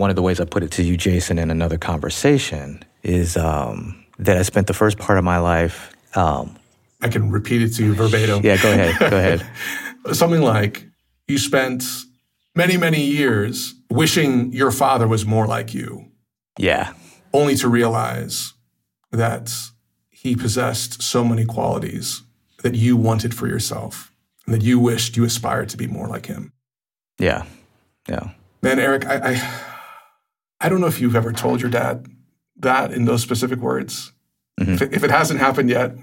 one of the ways I put it to you, Jason, in another conversation is um, that I spent the first part of my life. Um, I can repeat it to you verbatim. Yeah, go ahead. Go ahead. Something like you spent many, many years wishing your father was more like you. Yeah. Only to realize that he possessed so many qualities that you wanted for yourself and that you wished you aspired to be more like him. Yeah. Yeah. Man, Aeric, I, I, I don't know if you've ever told your dad that in those specific words. Mm-hmm. If, it, if, it, hasn't happened yet,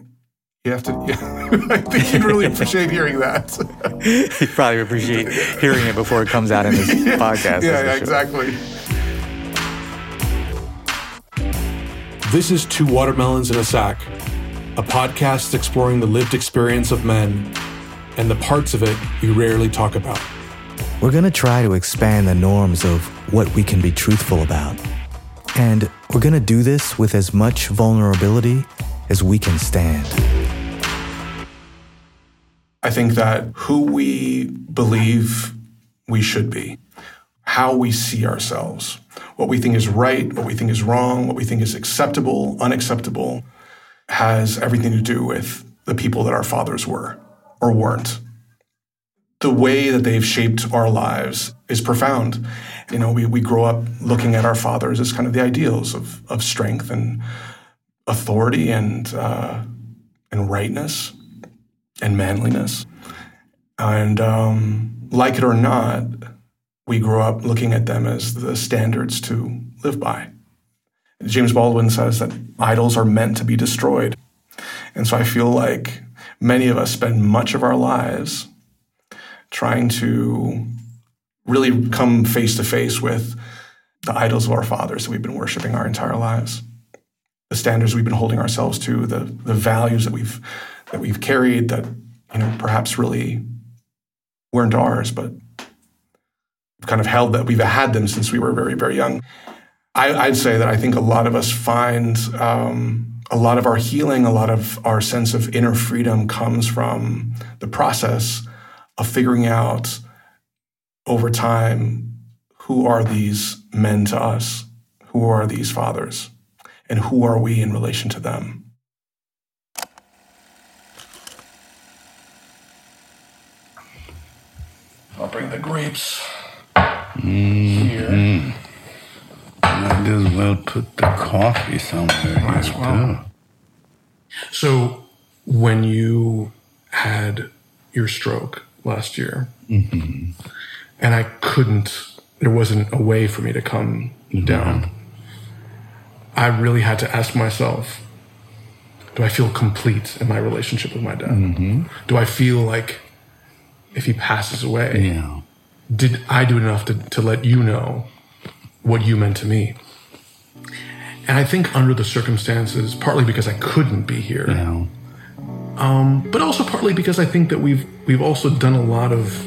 you have to. I think he'd really appreciate hearing that. he'd probably appreciate hearing it before it comes out in this yeah, podcast. Yeah, yeah exactly. This is Two Watermelons in a Sack, a podcast exploring the lived experience of men and the parts of it we rarely talk about. We're going to try to expand the norms of what we can be truthful about. And we're going to do this with as much vulnerability as we can stand. I think that who we believe we should be, how we see ourselves, what we think is right, what we think is wrong, what we think is acceptable, unacceptable, has everything to do with the people that our fathers were or weren't. The way that they've shaped our lives is profound. You know, we, we grow up looking at our fathers as kind of the ideals of, of strength and authority and, uh, and rightness and manliness. And um, like it or not, we grow up looking at them as the standards to live by. James Baldwin says that idols are meant to be destroyed. And so I feel like many of us spend much of our lives trying to really come face to face with the idols of our fathers that we've been worshiping our entire lives, the standards we've been holding ourselves to, the, the values that we've that we've carried that you know perhaps really weren't ours, but kind of held that we've had them since we were very, very young. I, would say that I think a lot of us find um, a lot of our healing, a lot of our sense of inner freedom comes from the process of figuring out over time who are these men to us, who are these fathers, and who are we in relation to them. I'll bring the grapes. Mm-hmm. Might as well put the coffee somewhere Might here well. too. So, when you had your stroke last year, mm-hmm. and I couldn't, there wasn't a way for me to come mm-hmm. down. I really had to ask myself, do I feel complete in my relationship with my dad? Mm-hmm. Do I feel like if he passes away, yeah did I do enough to, to let you know what you meant to me? And I think under the circumstances, partly because I couldn't be here, yeah. Um, but also partly because I think that we've we've also done a lot of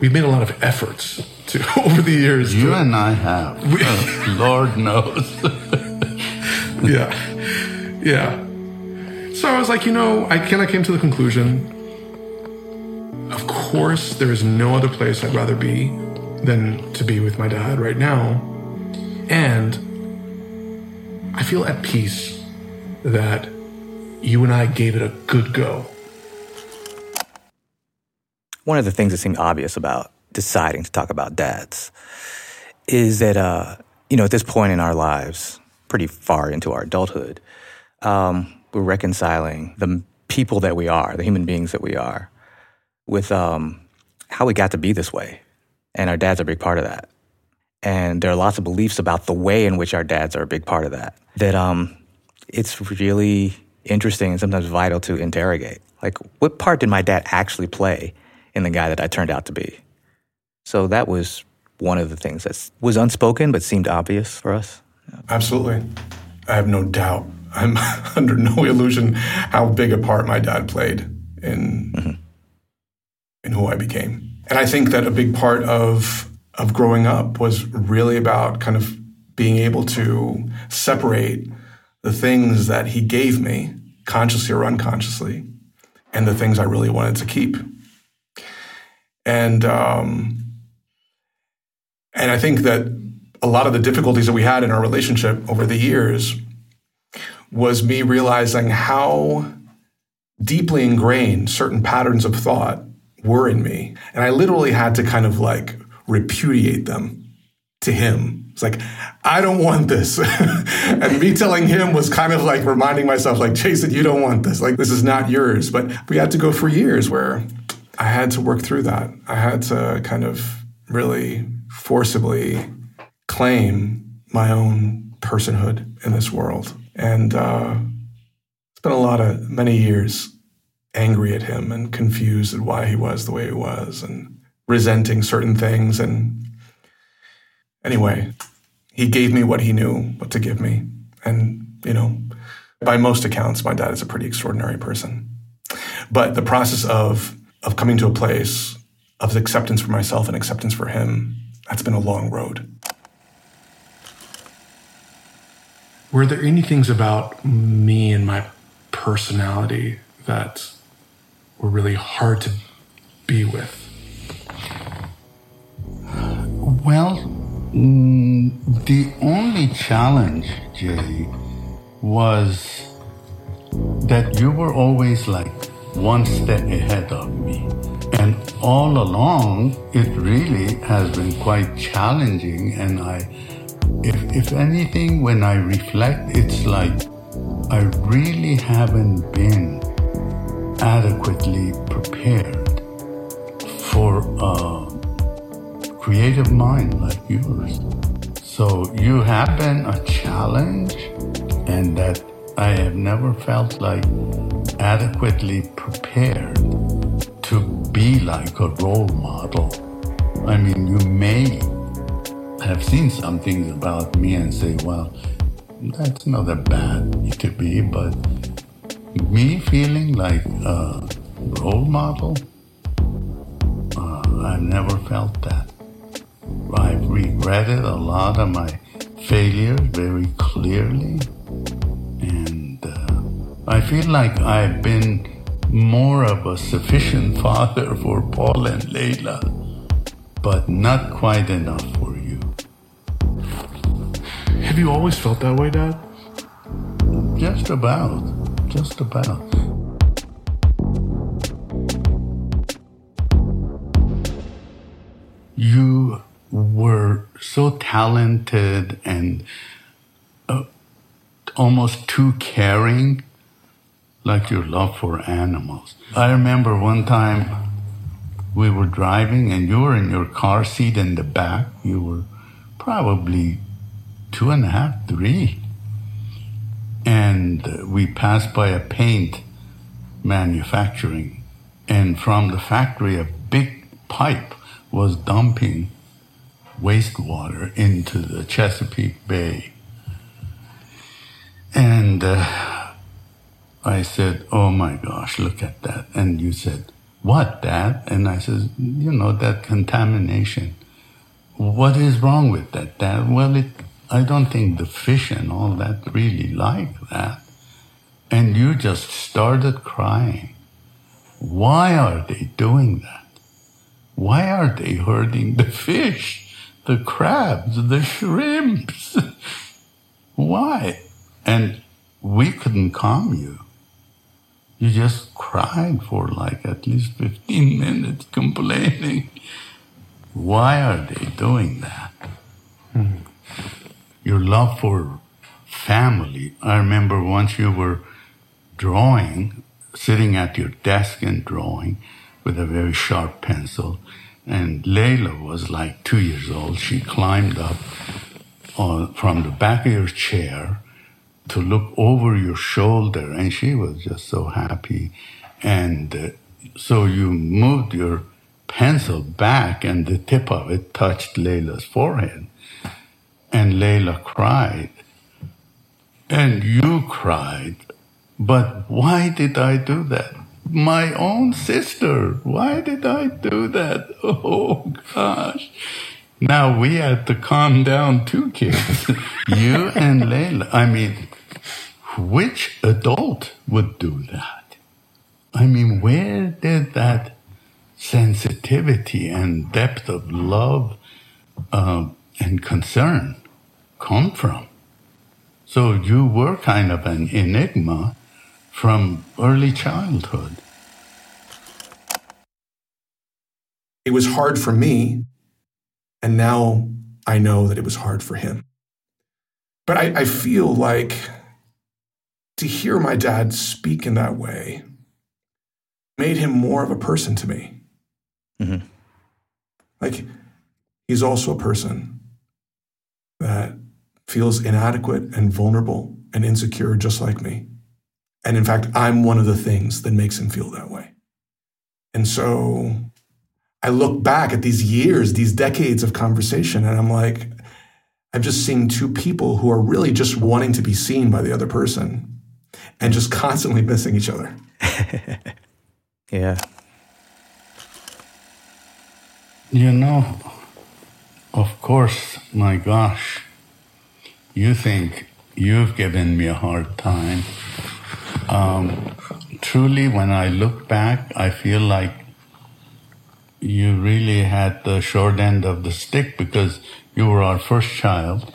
we've made a lot of efforts to over the years. You to, and I have. We, oh, Lord knows. yeah, yeah. So I was like, you know, I kind of came to the conclusion of course, there is no other place I'd rather be than to be with my dad right now. And I feel at peace that you and I gave it a good go. One of the things that seemed obvious about deciding to talk about dads is that, uh, you know, at this point in our lives, pretty far into our adulthood, um, we're reconciling the people that we are, the human beings that we are, with um, how we got to be this way. And our dad's are a big part of that. And there are lots of beliefs about the way in which our dads are a big part of that. That um, it's really interesting and sometimes vital to interrogate. Like, what part did my dad actually play in the guy that I turned out to be? So that was one of the things that was unspoken but seemed obvious for us. Absolutely. I have no doubt. I'm under no illusion how big a part my dad played in mm-hmm in who I became. And I think that a big part of of growing up was really about kind of being able to separate the things that he gave me, consciously or unconsciously, and the things I really wanted to keep. And um, and I think that a lot of the difficulties that we had in our relationship over the years was me realizing how deeply ingrained certain patterns of thought were in me. And I literally had to kind of like repudiate them to him. It's like, I don't want this. and me telling him was kind of like reminding myself, like, Jason, you don't want this. Like, this is not yours. But we had to go for years where I had to work through that. I had to kind of really forcibly claim my own personhood in this world. And uh, spent a lot of many years angry at him and confused at why he was the way he was and resenting certain things. And anyway, he gave me what he knew what to give me. And, you know, by most accounts, my dad is a pretty extraordinary person. But the process of of coming to a place of acceptance for myself and acceptance for him, that's been a long road. Were there any things about me and my personality that were really hard to be with? Well, mm, the only challenge, Jay, was that you were always like one step ahead of me. And all along, it really has been quite challenging. And I, if, if anything, when I reflect, it's like I really haven't been adequately prepared for a creative mind like yours. So you have been a challenge, and that I have never felt like adequately prepared to be like a role model. I mean, you may have seen some things about me and say, well, that's not a bad to be, but me feeling like a role model, uh, I've never felt that. I've regretted a lot of my failures very clearly. And uh, I feel like I've been more of a sufficient father for Paul and Layla, but not quite enough for you. Have you always felt that way, Dad? Just about. Just about. So talented and uh, almost too caring, like your love for animals. I remember one time we were driving and you were in your car seat in the back. You were probably two and a half, three. And we passed by a paint manufacturing. And from the factory, a big pipe was dumping wastewater into the Chesapeake Bay. And uh, I said, Oh my gosh, look at that. And you said, What, Dad? And I said, You know, that contamination. What is wrong with that, Dad? Well, it, I don't think the fish and all that really like that. And you just started crying. Why are they doing that? Why are they hurting the fish? The crabs, the shrimps. Why? And we couldn't calm you. You just cried for like at least 15 minutes complaining. Why are they doing that? Hmm. Your love for family. I remember once you were drawing, sitting at your desk and drawing with a very sharp pencil, and Layla was like two years old. She climbed up on, from the back of your chair to look over your shoulder, and she was just so happy. And uh, so you moved your pencil back, and the tip of it touched Layla's forehead. And Layla cried. And you cried. But why did I do that? My own sister. Why did I do that? Oh gosh. Now we had to calm down two kids. you and Layla. I mean, which adult would do that? I mean, where did that sensitivity and depth of love uh, and concern come from? So you were kind of an enigma from early childhood. It was hard for me, and now I know that it was hard for him. But I, I feel like to hear my dad speak in that way made him more of a person to me. Mm-hmm. Like, he's also a person that feels inadequate and vulnerable and insecure just like me. And in fact, I'm one of the things that makes him feel that way. And so I look back at these years, these decades of conversation, and I'm like, I'm just seeing two people who are really just wanting to be seen by the other person and just constantly missing each other. yeah. You know, of course, my gosh, you think you've given me a hard time. Um, truly, when I look back, I feel like you really had the short end of the stick because you were our first child.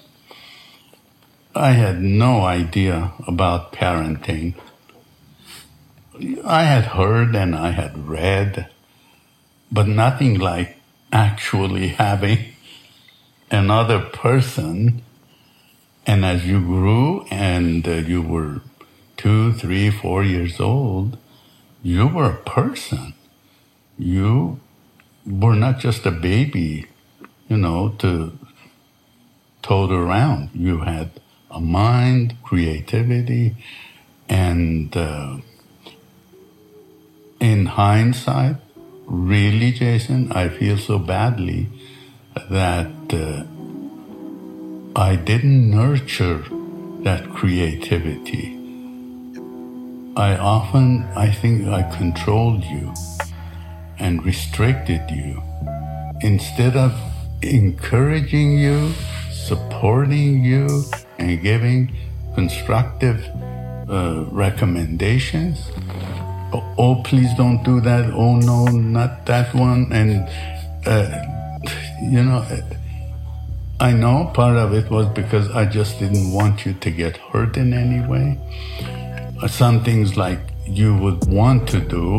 I had no idea about parenting. I had heard and I had read, but nothing like actually having another person. And as you grew and uh, you were two, three, four years old, you were a person. You were not just a baby, you know, to tote around. You had a mind, creativity, and uh, in hindsight, really, Jason, I feel so badly that uh, I didn't nurture that creativity. I often, I think I controlled you and restricted you instead of encouraging you, supporting you, and giving constructive uh, recommendations oh, oh, please don't do that. Oh, no, not that one. And, uh, you know, I know part of it was because I just didn't want you to get hurt in any way. Some things like you would want to do,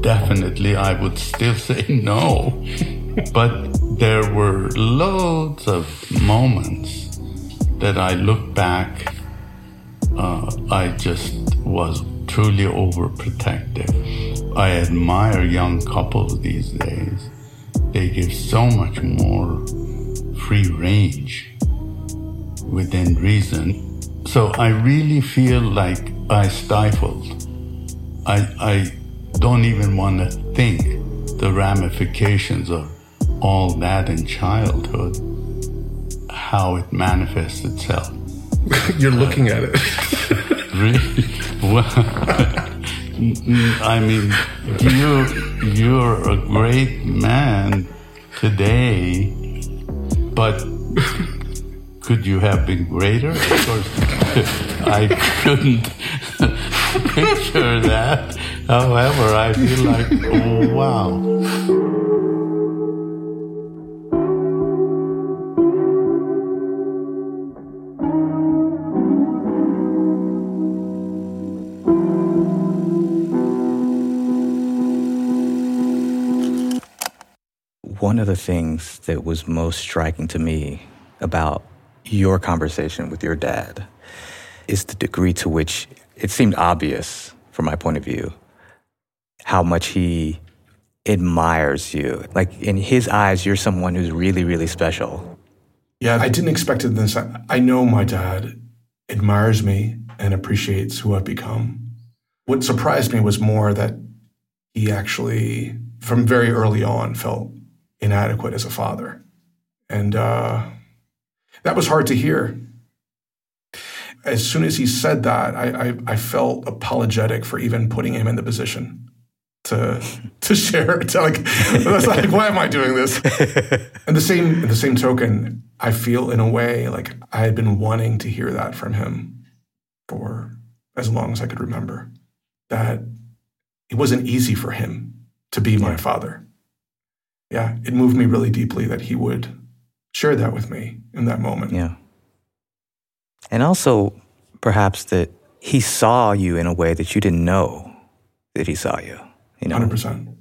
definitely I would still say no. but there were loads of moments that I look back, uh, I just was truly overprotective. I admire young couples these days. They give so much more free range within reason. So I really feel like I stifled. I, I don't even want to think the ramifications of all that in childhood, how it manifests itself. You're looking at it. really? Well, I mean, you you're a great man today, but could you have been greater? Of course, I couldn't picture that. However, I feel like, oh, wow. one of the things that was most striking to me about your conversation with your dad is the degree to which it seemed obvious, from my point of view, how much he admires you. Like in his eyes, you're someone who's really, really special. Yeah, I didn't expect it this. I know my dad admires me and appreciates who I've become. What surprised me was more that he actually, from very early on, felt inadequate as a father. And uh, that was hard to hear. As soon as he said that, I, I, I, felt apologetic for even putting him in the position to to share. To like, that's like, why am I doing this? and the same, in the same token, I feel in a way like I had been wanting to hear that from him for as long as I could remember. That it wasn't easy for him to be my father yeah, it moved me really deeply that he would share that with me in that moment. Yeah. And also, perhaps that he saw you in a way that you didn't know that he saw you. You know, 100%.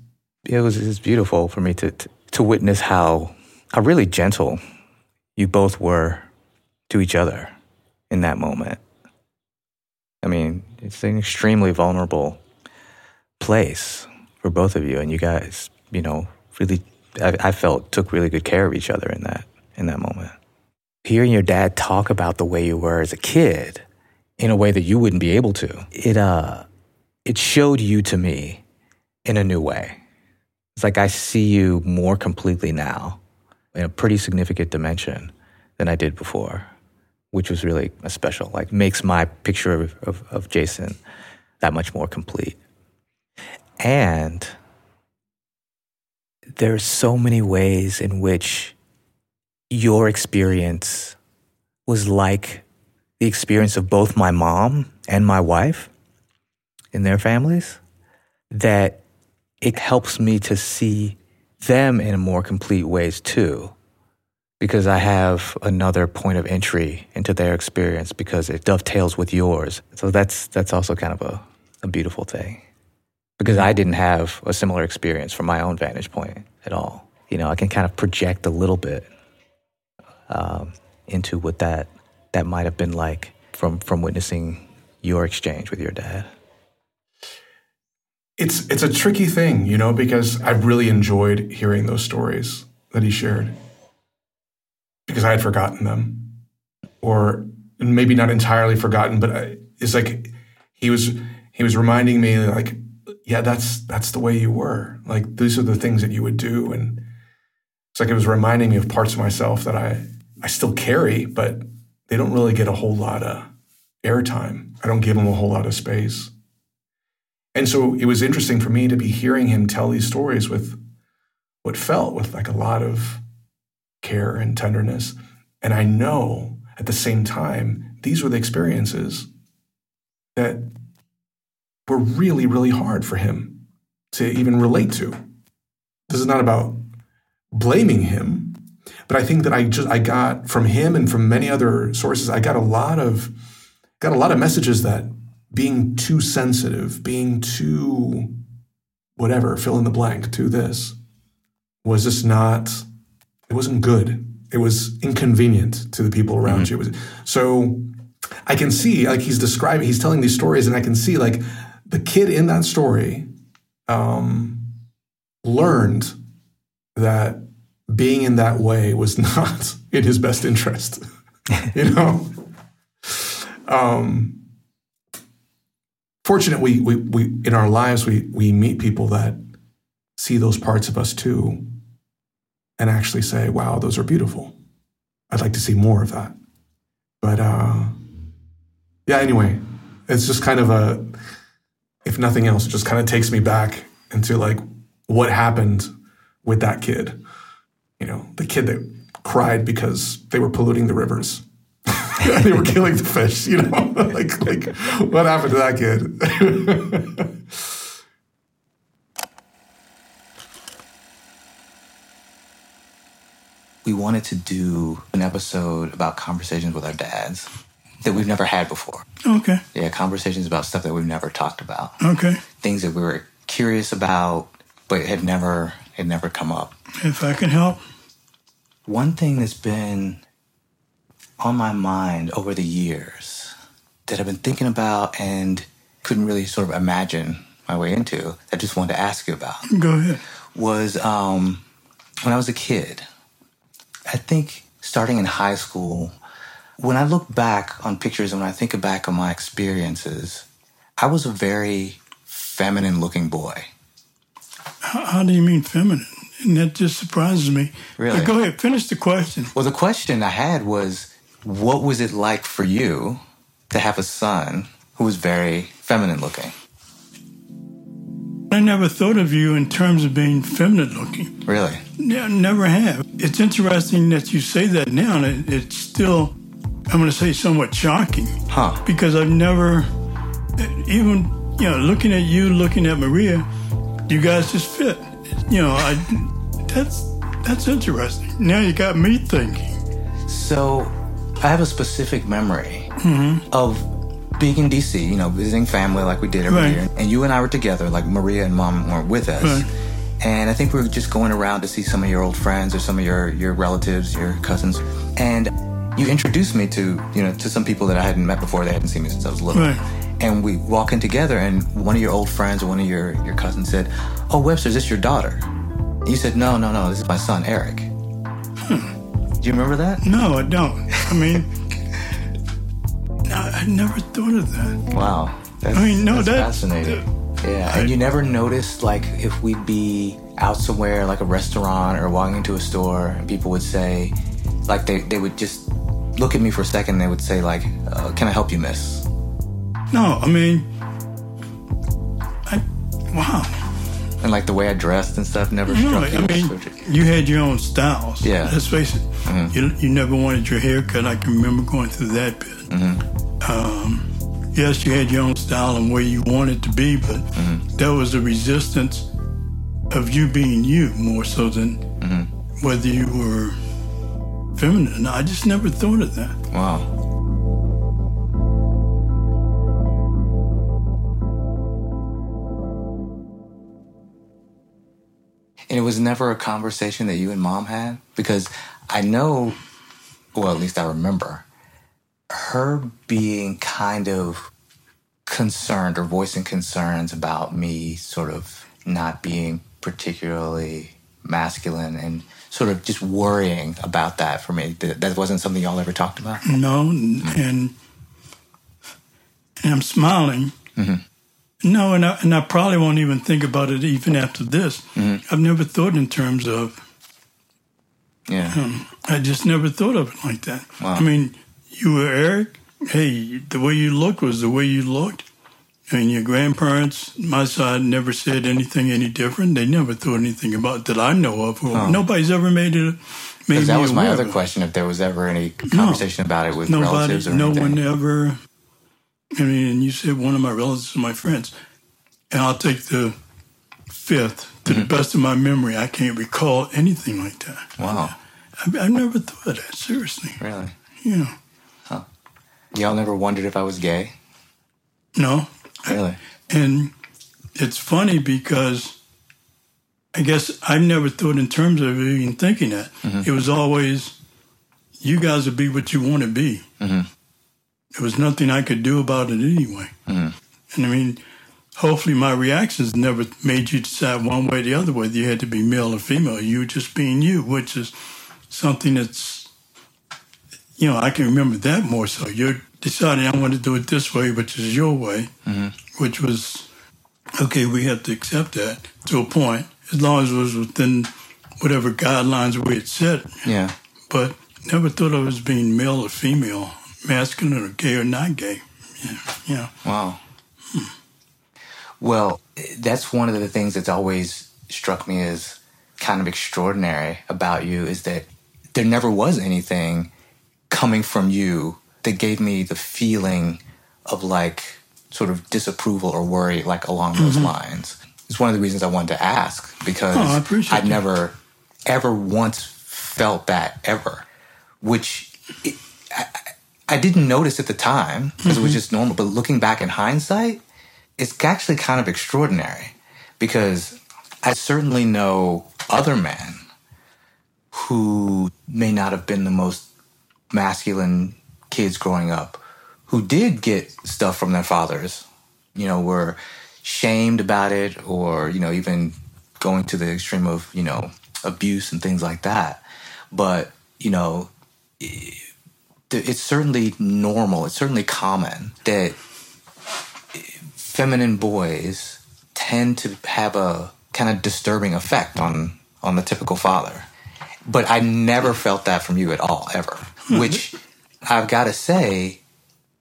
it was, it was beautiful for me to, to to witness how how really gentle you both were to each other in that moment. I mean, it's an extremely vulnerable place for both of you, and you guys, you know, really, I, I felt took really good care of each other in that in that moment. Hearing your dad talk about the way you were as a kid in a way that you wouldn't be able to, it uh, it showed you to me in a new way. It's like I see you more completely now in a pretty significant dimension than I did before, which was really special. Like makes my picture of, of, of Jason that much more complete. And there's so many ways in which your experience was like the experience of both my mom and my wife in their families that it helps me to see them in more complete ways too because I have another point of entry into their experience because it dovetails with yours. So that's that's also kind of a, a beautiful thing. Because I didn't have a similar experience from my own vantage point at all. You know, I can kind of project a little bit um, into what that that might have been like from from witnessing your exchange with your dad. It's it's a tricky thing, you know, because I really enjoyed hearing those stories that he shared because I had forgotten them, or maybe not entirely forgotten, but it's like he was he was reminding me like, yeah, that's that's the way you were. Like these are the things that you would do, and it's like it was reminding me of parts of myself that I I still carry, but they don't really get a whole lot of airtime. I don't give them a whole lot of space. And so it was interesting for me to be hearing him tell these stories with what felt with like a lot of care and tenderness. And I know at the same time, these were the experiences that were really, really hard for him to even relate to. This is not about blaming him, but I think that I just I got from him and from many other sources, I got a lot of got a lot of messages that being too sensitive, being too whatever, fill in the blank to this was just not it wasn't good. It was inconvenient to the people around mm-hmm. you. so I can see, like he's describing, he's telling these stories, and I can see like the kid in that story um, learned that being in that way was not in his best interest. you know. Um, fortunately, we, we in our lives we we meet people that see those parts of us too, and actually say, wow, those are beautiful. I'd like to see more of that. But uh, yeah, anyway, it's just kind of a, if nothing else, it just kind of takes me back into like what happened with that kid. You know, the kid that cried because they were polluting the rivers. they were killing the fish, you know? like, like, what happened to that kid? we wanted to do an episode about conversations with our dads that we've never had before. Okay. Yeah, conversations about stuff that we've never talked about. Okay. Things that we were curious about, but had never had never come up. If I can help. One thing that's been on my mind over the years that I've been thinking about and couldn't really sort of imagine my way into, I just wanted to ask you about. Go ahead. Was um, when I was a kid, I think starting in high school, when I look back on pictures and when I think back on my experiences, I was a very feminine looking boy. How, how do you mean feminine? And that just surprises me. Really? But go ahead, finish the question. Well, the question I had was what was it like for you to have a son who was very feminine looking? I never thought of you in terms of being feminine looking. Really? Yeah, never have. It's interesting that you say that now, and it's still, I'm going to say, somewhat shocking. Huh? Because I've never, even you know, looking at you, looking at Maria, you guys just fit. You know, I that's that's interesting. Now you got me thinking. So I have a specific memory mm-hmm. of being in DC, you know, visiting family like we did every Right. year. And you and I were together, like Maria and mom weren't with us. Right. And I think we were just going around to see some of your old friends or some of your, your relatives, your cousins. And you introduced me to, you know, to some people that I hadn't met before. They hadn't seen me since I was little. Right. And we walk in together and one of your old friends or one of your, your cousins said, Oh, Webster, is this your daughter? You said, No, no, no, this is my son, Aeric. Do you remember that? No, I don't. I mean, I never thought of that. Wow. That's, I mean, no, that's that- fascinating. yeah. I- and you never noticed, like, if we'd be out somewhere, like a restaurant or walking into a store, and people would say, like, they, they would just look at me for a second and they would say, like, uh, Can I help you, miss? No, I mean, I, wow. And, like, the way I dressed and stuff never No, struck you. I mean, you had your own styles. Yeah. Let's face it. Mm-hmm. You, you never wanted your haircut. I can remember going through that bit. Mm-hmm. Um, yes, you had your own style and where you wanted to be, but mm-hmm. that was a resistance of you being you more so than whether you were feminine. I just never thought of that. wow. And it was never a conversation that you and mom had? Because I know, well, at least I remember, her being kind of concerned or voicing concerns about me sort of not being particularly masculine and sort of just worrying about that for me. That that wasn't something y'all ever talked about? No, and and I'm smiling. Mm-hmm. No, and I, and I probably won't even think about it even after this. Mm-hmm. I've never thought in terms of. Yeah. Um, I just never thought of it like that. Wow. I mean, you were Aeric. Hey, the way you looked was the way you looked. And your grandparents, my side, never said anything any different. They never thought anything about that I know of. Or Nobody's ever made it. Made Because that me was my other question, if there was ever any conversation about it with Nobody, relatives or no anything. one ever. I mean, and you said one of my relatives my friends, and I'll take the fifth. To Mm-hmm. the best of my memory, I can't recall anything like that. Wow. I, I never thought of that seriously. Really? Yeah, Huh. Y'all never wondered if I was gay? no, Really? and it's funny because I guess I've never thought in terms of even thinking that. It was always, you guys will be what you want to be. There was nothing I could do about it anyway. Mm-hmm. And I mean, hopefully my reactions never made you decide one way or the other whether you had to be male or female. You were just being you, which is something that's, you know, I can remember that more so. You're deciding I want to do it this way, which is your way, mm-hmm. which was, okay, we have to accept that to a point, as long as it was within whatever guidelines we had set. Yeah. But never thought of it as being male or female, masculine or gay or not gay. Yeah, yeah. Wow. Well, that's one of the things that's always struck me as kind of extraordinary about you is that there never was anything coming from you that gave me the feeling of like sort of disapproval or worry like along those lines. It's one of the reasons I wanted to ask because Mm-hmm. Oh, I that. never ever once felt that ever, which it, I, I didn't notice at the time because it was mm-hmm. just normal. But looking back in hindsight, it's actually kind of extraordinary because I certainly know other men who may not have been the most masculine kids growing up who did get stuff from their fathers, you know, were shamed about it or, you know, even going to the extreme of, you know, abuse and things like that. But, you know, it's certainly normal, it's certainly common that feminine boys tend to have a kind of disturbing effect on on the typical father. But I never felt that from you at all, ever. Mm-hmm. Which I've got to say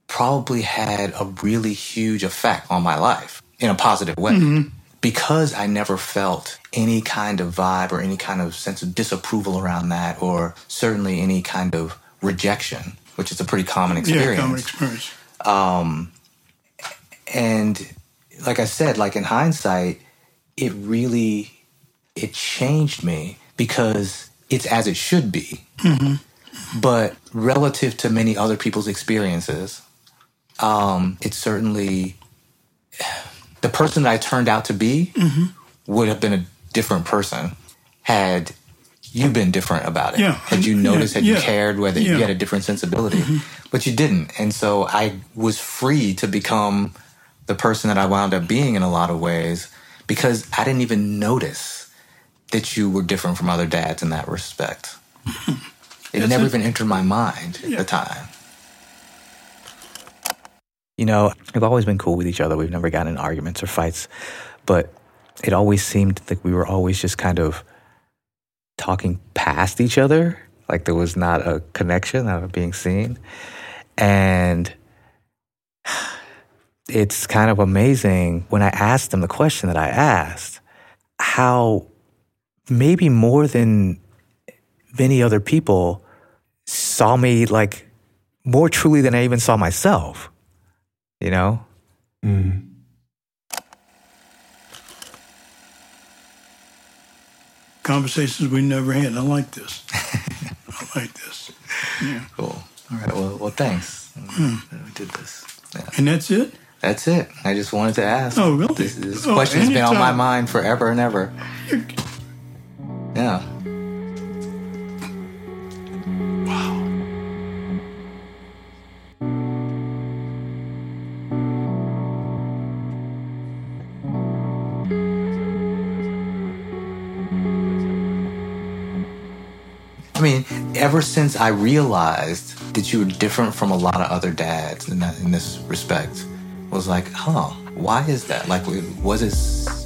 probably had a really huge effect on my life in a positive way. Mm-hmm. Because I never felt any kind of vibe or any kind of sense of disapproval around that, or certainly any kind of rejection, which is a pretty common experience. Yeah, common experience. Um, and like i said like in hindsight it really it changed me because it's as it should be mm-hmm. but relative to many other people's experiences, um, it's certainly the person that I turned out to be mm-hmm. would have been a different person had you been different about it. Yeah. Had you noticed, had you Yeah. cared, whether you had a different sensibility, mm-hmm. but you didn't. And so I was free to become the person that I wound up being in a lot of ways because I didn't even notice that you were different from other dads in that respect. It never even entered my mind at the time. You know, we've always been cool with each other. We've never gotten in arguments or fights, but it always seemed like we were always just kind of talking past each other. Like there was not a connection, not being seen. And it's kind of amazing when I asked them the question that I asked, how maybe more than many other people saw me like more truly than I even saw myself. You know? Mm-hmm. Conversations we never had. I like this. I like this. Cool. All right. Well, well thanks. Hmm. We did this. Yeah. And that's it? That's it. I just wanted to ask. Oh, really? This, this Oh, question's been on my mind forever and ever. Yeah. Ever since I realized that you were different from a lot of other dads in that in this respect, was like, huh, why is that? Like, was it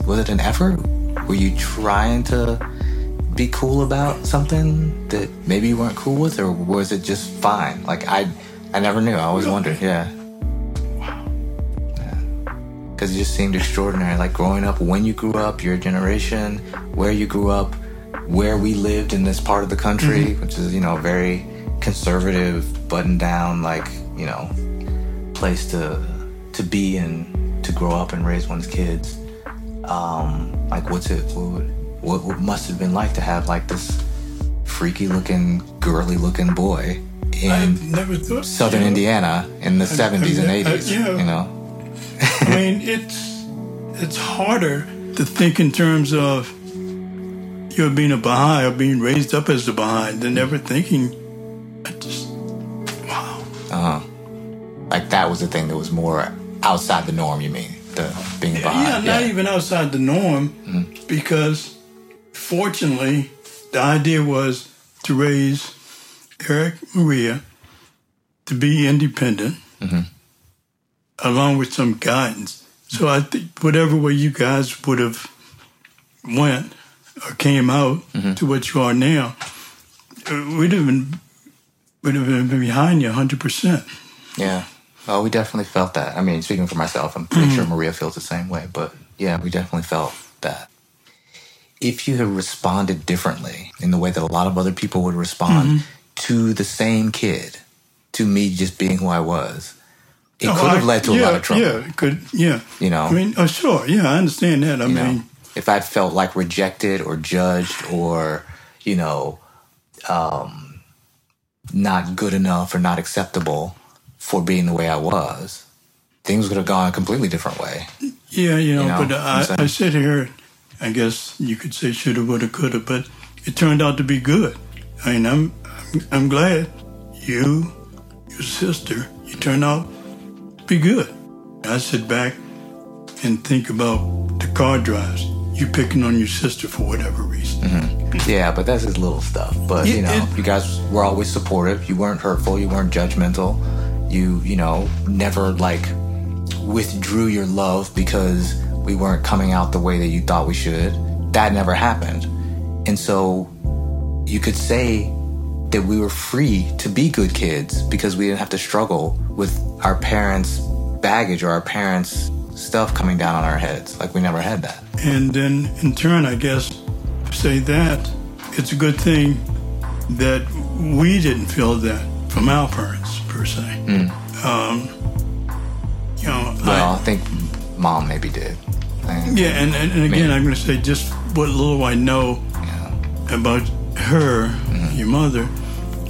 was it an effort? Were you trying to be cool about something that maybe you weren't cool with, or was it just fine? Like, I I never knew. I always wondered. Yeah. Because it just seemed extraordinary. Like growing up, when you grew up, your generation, where you grew up, where we lived in this part of the country, which is, you know, very conservative, button down, like, you know, place to to be and to grow up and raise one's kids. Um, like, what's it? What, what, what must have been like to have like this freaky looking, girly looking boy in I never thought. Southern you know, Indiana in the seventies and I- I- eighties? yeah. You know. I mean, it's it's harder to think in terms of you being a Baha'i or being raised up as a Baha'i than never thinking. I just wow. Uh huh. Like that was the thing that was more outside the norm. You mean the being a Baha'i? Yeah, not even outside the norm, because fortunately, the idea was to raise Aeric Maria to be independent, along with some guidance. So I think whatever way you guys would have went or came out to what you are now, uh, we'd have been would have been behind you hundred percent. Yeah. Well, we definitely felt that. I mean, speaking for myself, I'm pretty Mm-hmm. sure Maria feels the same way. But yeah, we definitely felt that. If you had responded differently in the way that a lot of other people would respond Mm-hmm. to the same kid, to me just being who I was, it Oh, could have I- led to a lot of trouble. Yeah, it could. Yeah, You know? I mean, oh, sure. Yeah, I understand that. I you know mean, if i'd felt like rejected or judged or you know um, not good enough or not acceptable for being the way i was things would have gone a completely different way yeah, you know. You know but I? I sit here. I guess you could say shoulda, woulda, coulda, but it turned out to be good. I mean, I'm I'm, I'm glad you, your sister, you turned out to be good. I sit back and think about the car drives. You picking on your sister for whatever reason. Mm-hmm. yeah but that's just little stuff. But you know it- you guys were always supportive. You weren't hurtful. You weren't judgmental. You you know never like withdrew your love because we weren't coming out the way that you thought we should. That never happened. And so you could say that we were free to be good kids because we didn't have to struggle with our parents' baggage or our parents' stuff coming down on our heads. Like we never had that. And then, in turn, I guess, say that it's a good thing that we didn't feel that from our parents, per se. Um, you know, Well, I I, think mom maybe did. And, yeah, and, and, and again, Me. I'm going to say just what little I know yeah. about her, your mother,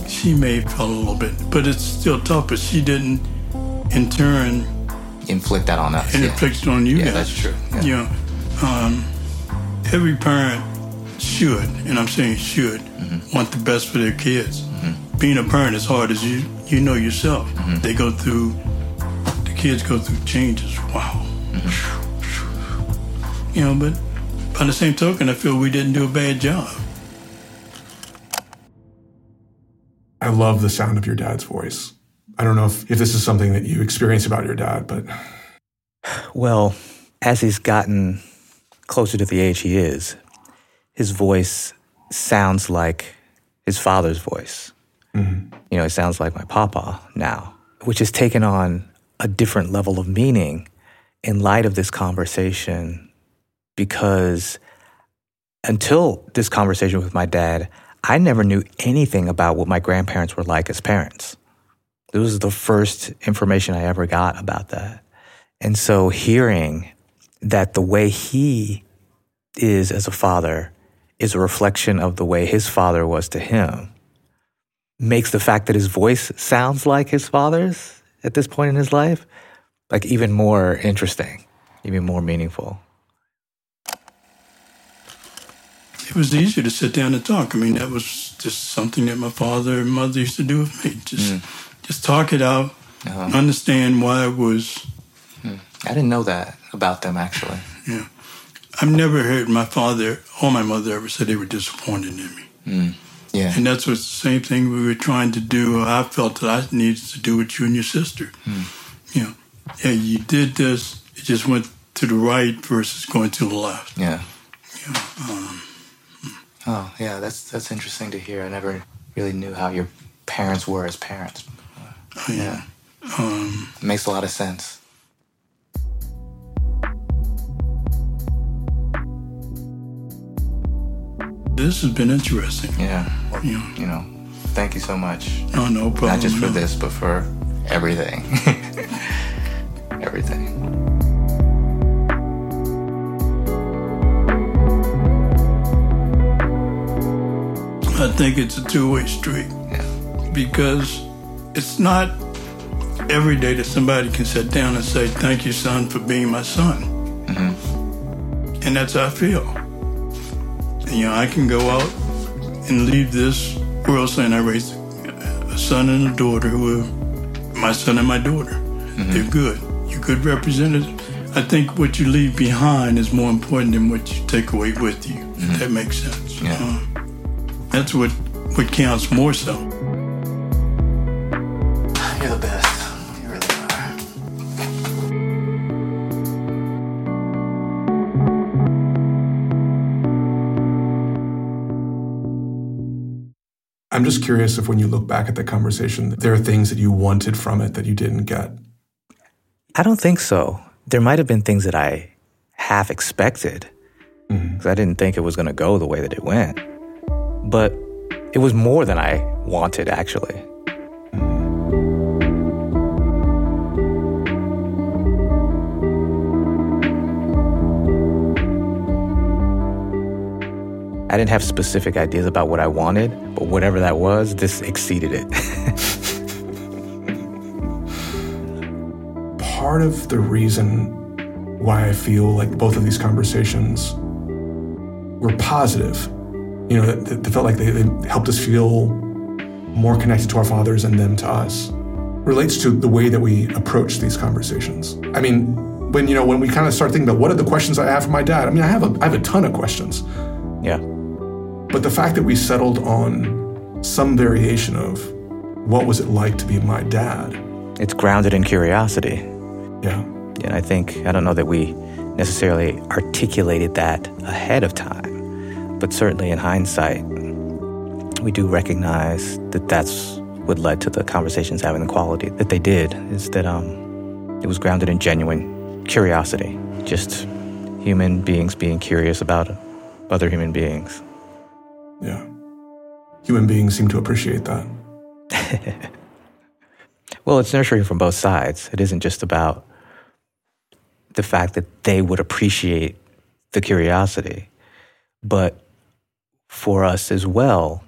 she may have felt a little bit, but it's still tough. But she didn't, in turn, Inflict that on us. and yeah. it on you Yeah, guys. that's true. Yeah. You know, um, every parent should, and I'm saying should, Mm-hmm. want the best for their kids. Being a parent is hard as you you know yourself. Mm-hmm. They go through, the kids go through changes. Wow. Mm-hmm. You know, but by the same token, I feel we didn't do a bad job. I love the sound of your dad's voice. I don't know if, if this is something that you experience about your dad, but Well, as he's gotten closer to the age he is, his voice sounds like his father's voice. Mm-hmm. You know, it sounds like my papa now, which has taken on a different level of meaning in light of this conversation because until this conversation with my dad, I never knew anything about what my grandparents were like as parents. This was the first information I ever got about that. And so hearing that the way he is as a father is a reflection of the way his father was to him makes the fact that his voice sounds like his father's at this point in his life like even more interesting, even more meaningful. It was easier to sit down and talk. I mean, that was just something that my father and mother used to do with me. Just, just talk it out, Uh-huh. understand why it was I didn't know that about them actually. Yeah. I've never heard my father or my mother ever say they were disappointed in me. Mm. Yeah. And that's what's the same thing we were trying to do. I felt that I needed to do with you and your sister. Mm. You know, yeah, you did this, it just went to the right versus going to the left. Yeah. Yeah. Um, hmm. oh, yeah, that's that's interesting to hear. I never really knew how your parents were as parents. Oh, yeah. It um, makes a lot of sense. This has been interesting. Yeah. Well, Yeah. You know, thank you so much. No, no problem. Not just for no. this, but for everything. everything. I think it's a two way street. Yeah. because it's not every day that somebody can sit down and say, Thank you, son, for being my son. Mm-hmm. And that's how I feel. You know, I can go out and leave this world saying I raised a son and a daughter who are my son and my daughter. They're good. You're good representatives. I think what you leave behind is more important than what you take away with you. If that makes sense. Yeah. Uh, that's what, what counts more so. I'm just curious if when you look back at the conversation, there are things that you wanted from it that you didn't get. I don't think so. There might have been things that I half expected mm-hmm. because I didn't think it was going to go the way that it went. But it was more than I wanted, actually. I didn't have specific ideas about what I wanted, but whatever that was, this exceeded it. Part of the reason why I feel like both of these conversations were positive, you know, that, that felt like they, they helped us feel more connected to our fathers and them to us, relates to the way that we approach these conversations. I mean, when you know when we kind of start thinking about what are the questions I have for my dad. I mean, I have a I have a ton of questions. But the fact that we settled on some variation of what was it like to be my dad? It's grounded in curiosity. Yeah. And I think, I don't know that we necessarily articulated that ahead of time, but certainly in hindsight, we do recognize that that's what led to the conversations having the quality that they did, is that um, it was grounded in genuine curiosity, just human beings being curious about other human beings. Yeah. Human beings seem to appreciate that. Well, it's nurturing from both sides. It isn't just about the fact that they would appreciate the curiosity, but for us as well,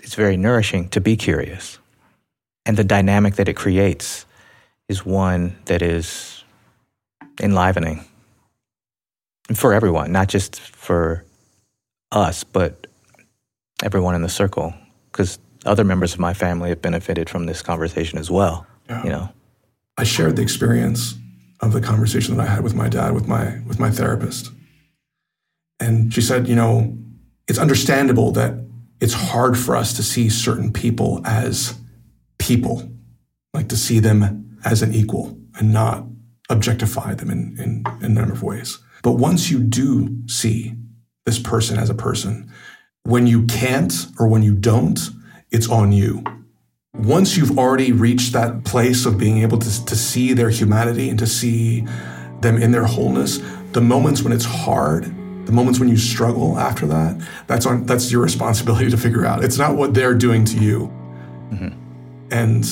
it's very nourishing to be curious. And the dynamic that it creates is one that is enlivening for everyone, not just for us, but everyone in the circle. Because other members of my family have benefited from this conversation as well. Yeah. You know, I shared the experience of the conversation that I had with my dad, with my with my therapist, and she said, you know, it's understandable that it's hard for us to see certain people as people, like to see them as an equal and not objectify them in, in, in a number of ways. But once you do see this person as a person, when you can't or when you don't, it's on you. Once you've already reached that place of being able to, to see their humanity and to see them in their wholeness, the moments when it's hard, the moments when you struggle after that, that's on that's your responsibility to figure out. It's not what they're doing to you. Mm-hmm. And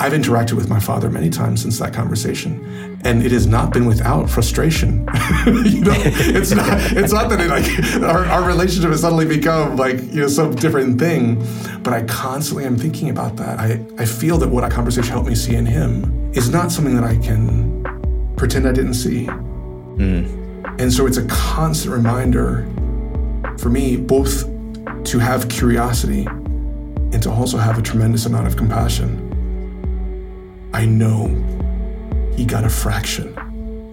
I've interacted with my father many times since that conversation, and it has not been without frustration. you know, it's not. It's not that it like our, our relationship has suddenly become like you know some different thing, but I constantly am thinking about that. I I feel that what a conversation helped me see in him is not something that I can pretend I didn't see, hmm. and so it's a constant reminder for me both to have curiosity and to also have a tremendous amount of compassion. I know he got a fraction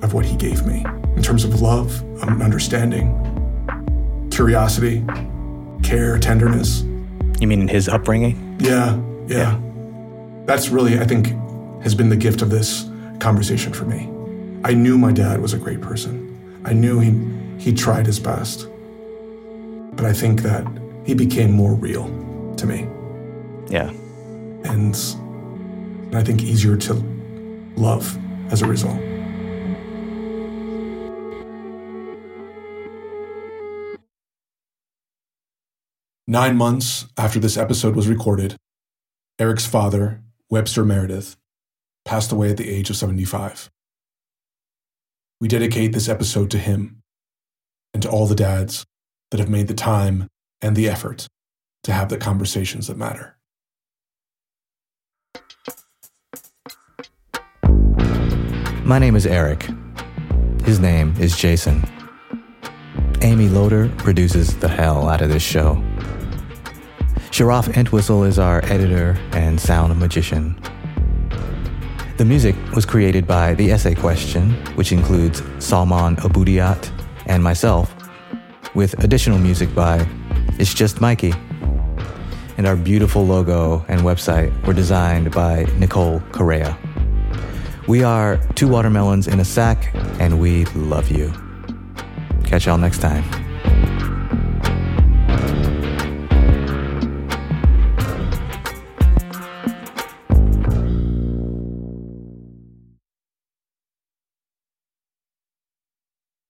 of what he gave me in terms of love, um, understanding, curiosity, care, tenderness. you mean in his upbringing? Yeah, yeah. That's really, I think, has been the gift of this conversation for me. I knew my dad was a great person. I knew he, he tried his best. But I think that he became more real to me. Yeah. and, and I think easier to love as a result. Nine months after this episode was recorded, Aeric's father, Webster Meredith, passed away at the age of 75. We dedicate this episode to him and to all the dads that have made the time and the effort to have the conversations that matter. My name is Aeric. His name is Jason. Amy Loder produces the hell out of this show. Sharaf Entwistle is our editor and sound magician. The music was created by The Essay Question, which includes Saumon Oboudiyat and myself, with additional music by It's Just Mikey. And our beautiful logo and website were designed by Nicole Correa. We are two watermelons in a sack, and we love you. Catch y'all next time.